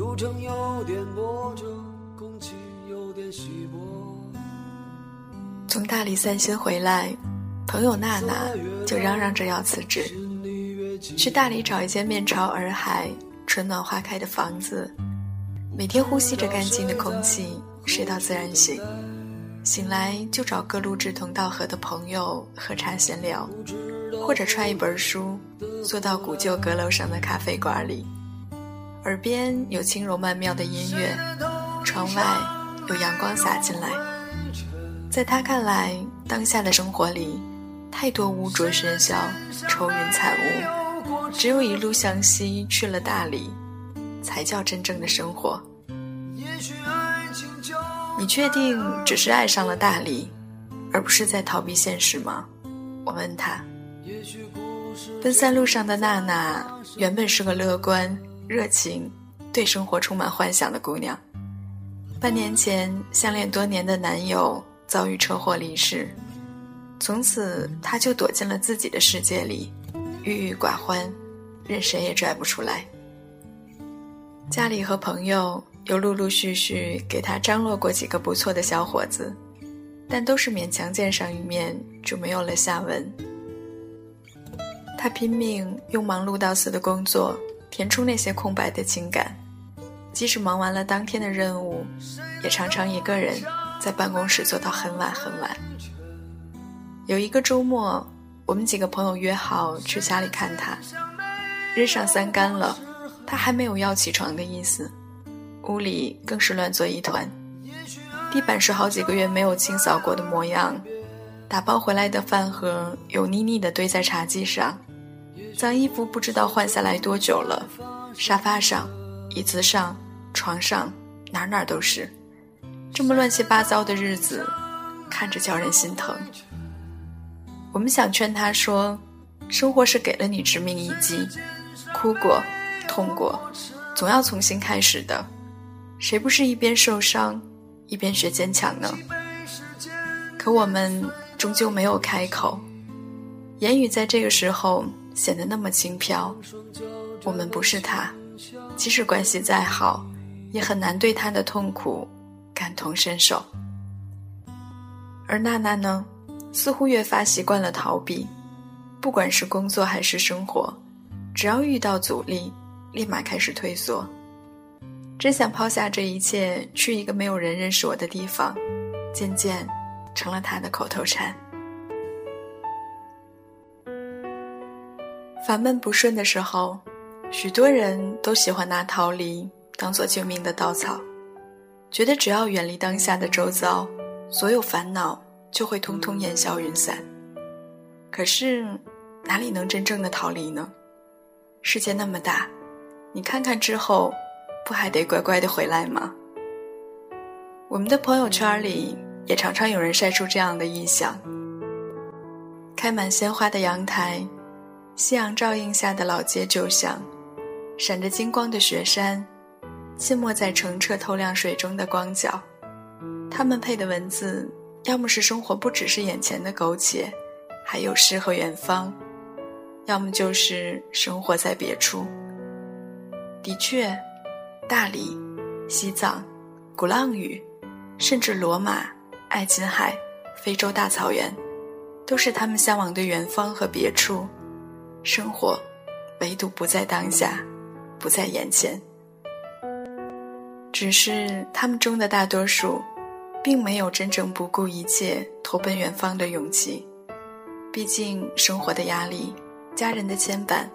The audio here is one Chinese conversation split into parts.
路程有点波折，空气有点稀薄。从大理散心回来，朋友娜娜就嚷嚷着要辞职，去大理找一间面朝洱海。春暖花开的房子，每天呼吸着干净的空气，睡到自然醒，醒来就找各路志同道合的朋友喝茶闲聊，或者揣一本书，坐到古旧阁楼上的咖啡馆里，耳边有轻柔曼妙的音乐，窗外有阳光洒进来。在他看来，当下的生活里，太多污浊喧嚣，愁云惨雾。只有一路向西去了大理，才叫真正的生活。你确定只是爱上了大理，而不是在逃避现实吗？我问他。奔三路上的娜娜原本是个乐观、热情、对生活充满幻想的姑娘。半年前，相恋多年的男友遭遇车祸离世，从此她就躲进了自己的世界里。郁郁寡欢，任谁也拽不出来。家里和朋友又陆陆续续给他张罗过几个不错的小伙子，但都是勉强见上一面就没有了下文。他拼命用忙碌到死的工作填充那些空白的情感，即使忙完了当天的任务，也常常一个人在办公室坐到很晚很晚。有一个周末。我们几个朋友约好去家里看他，日上三竿了，他还没有要起床的意思，屋里更是乱作一团，地板是好几个月没有清扫过的模样，打包回来的饭盒油腻腻的堆在茶几上，脏衣服不知道换下来多久了，沙发上、椅子上、床上哪哪都是，这么乱七八糟的日子，看着叫人心疼。我们想劝他说：“生活是给了你致命一击，哭过，痛过，总要重新开始的。谁不是一边受伤，一边学坚强呢？”可我们终究没有开口，言语在这个时候显得那么轻飘。我们不是他，即使关系再好，也很难对他的痛苦感同身受。而娜娜呢？似乎越发习惯了逃避，不管是工作还是生活，只要遇到阻力，立马开始退缩。真想抛下这一切，去一个没有人认识我的地方，渐渐成了他的口头禅。烦闷不顺的时候，许多人都喜欢拿逃离当做救命的稻草，觉得只要远离当下的周遭，所有烦恼。就会通通烟消云散。可是，哪里能真正的逃离呢？世界那么大，你看看之后，不还得乖乖的回来吗？我们的朋友圈里也常常有人晒出这样的印象：开满鲜花的阳台，夕阳照映下的老街旧巷，闪着金光的雪山，浸没在澄澈透亮水中的光脚，他们配的文字。要么是生活不只是眼前的苟且，还有诗和远方；要么就是生活在别处。的确，大理、西藏、鼓浪屿，甚至罗马、爱琴海、非洲大草原，都是他们向往的远方和别处。生活，唯独不在当下，不在眼前。只是他们中的大多数。并没有真正不顾一切投奔远方的勇气，毕竟生活的压力、家人的牵绊、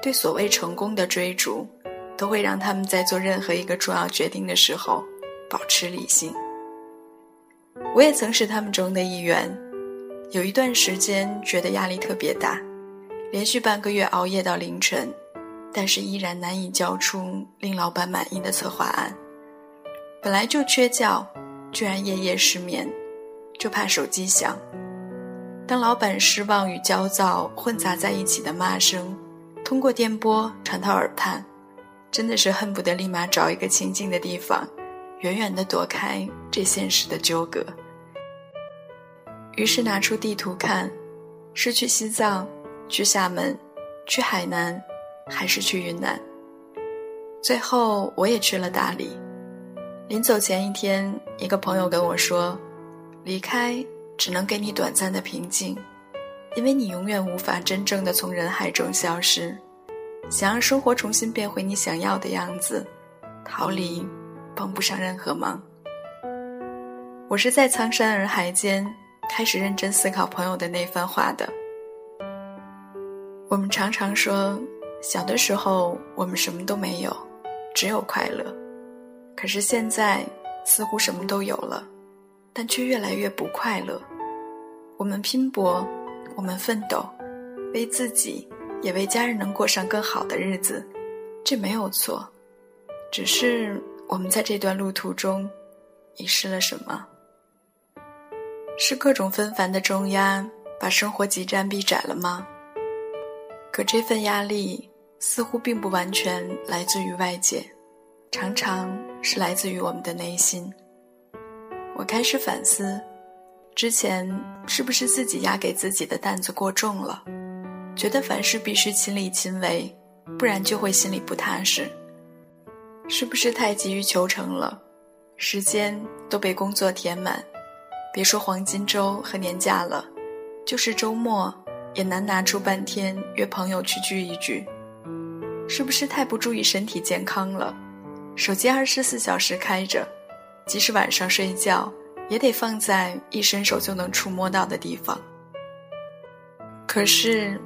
对所谓成功的追逐，都会让他们在做任何一个重要决定的时候保持理性。我也曾是他们中的一员，有一段时间觉得压力特别大，连续半个月熬夜到凌晨，但是依然难以交出令老板满意的策划案。本来就缺觉，居然夜夜失眠，就怕手机响。当老板失望与焦躁混杂在一起的骂声，通过电波传到耳畔，真的是恨不得立马找一个清静的地方，远远地躲开这现实的纠葛。于是拿出地图看，是去西藏，去厦门，去海南，还是去云南？最后我也去了大理。临走前一天，一个朋友跟我说：“离开只能给你短暂的平静，因为你永远无法真正的从人海中消失。想让生活重新变回你想要的样子，逃离帮不上任何忙。”我是在苍山洱海间开始认真思考朋友的那番话的。我们常常说，小的时候我们什么都没有，只有快乐。可是现在似乎什么都有了，但却越来越不快乐。我们拼搏，我们奋斗，为自己也为家人能过上更好的日子，这没有错。只是我们在这段路途中遗失了什么？是各种纷繁的重压把生活挤占逼窄了吗？可这份压力似乎并不完全来自于外界。常常是来自于我们的内心。我开始反思，之前是不是自己压给自己的担子过重了？觉得凡事必须亲力亲为，不然就会心里不踏实。是不是太急于求成了？时间都被工作填满，别说黄金周和年假了，就是周末也难拿出半天约朋友去聚一聚。是不是太不注意身体健康了？手机二十四小时开着，即使晚上睡觉，也得放在一伸手就能触摸到的地方。可是，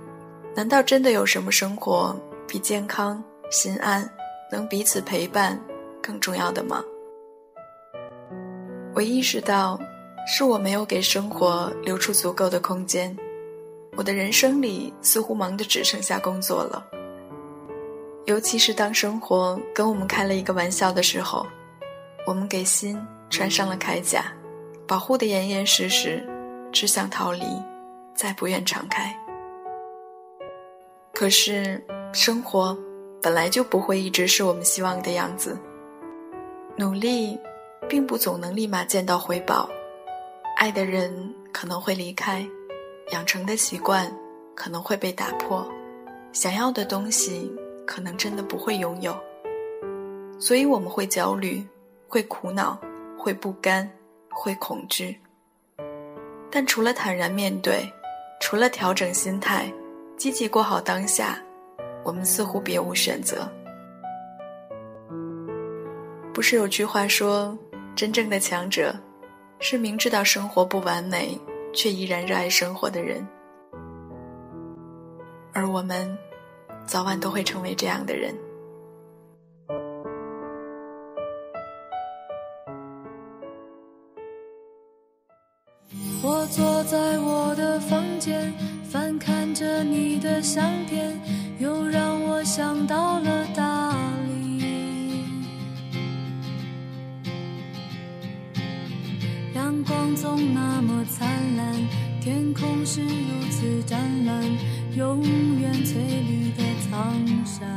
难道真的有什么生活比健康、心安、能彼此陪伴更重要的吗？我意识到，是我没有给生活留出足够的空间，我的人生里似乎忙得只剩下工作了。尤其是当生活跟我们开了一个玩笑的时候，我们给心穿上了铠甲，保护得严严实实，只想逃离，再不愿敞开。可是生活本来就不会一直是我们希望的样子，努力并不总能立马见到回报，爱的人可能会离开，养成的习惯可能会被打破，想要的东西。可能真的不会拥有，所以我们会焦虑，会苦恼，会不甘，会恐惧。但除了坦然面对，除了调整心态，积极过好当下，我们似乎别无选择。不是有句话说，真正的强者，是明知道生活不完美，却依然热爱生活的人。而我们。早晚都会成为这样的人。我坐在我的房间，翻看着你的相片，又让我想到了大理。总那么灿烂，天空是如此湛蓝，永远翠绿的。苍山，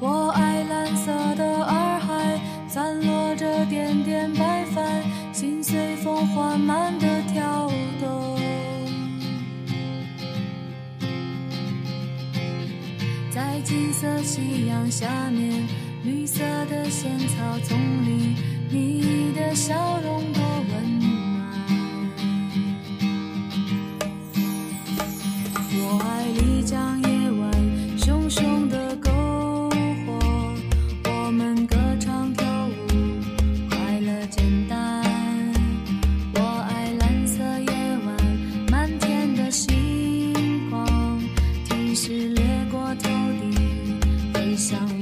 我爱蓝色的洱海，散落着点点白帆，心随风缓慢的跳动。在金色夕阳下面，想。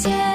姐。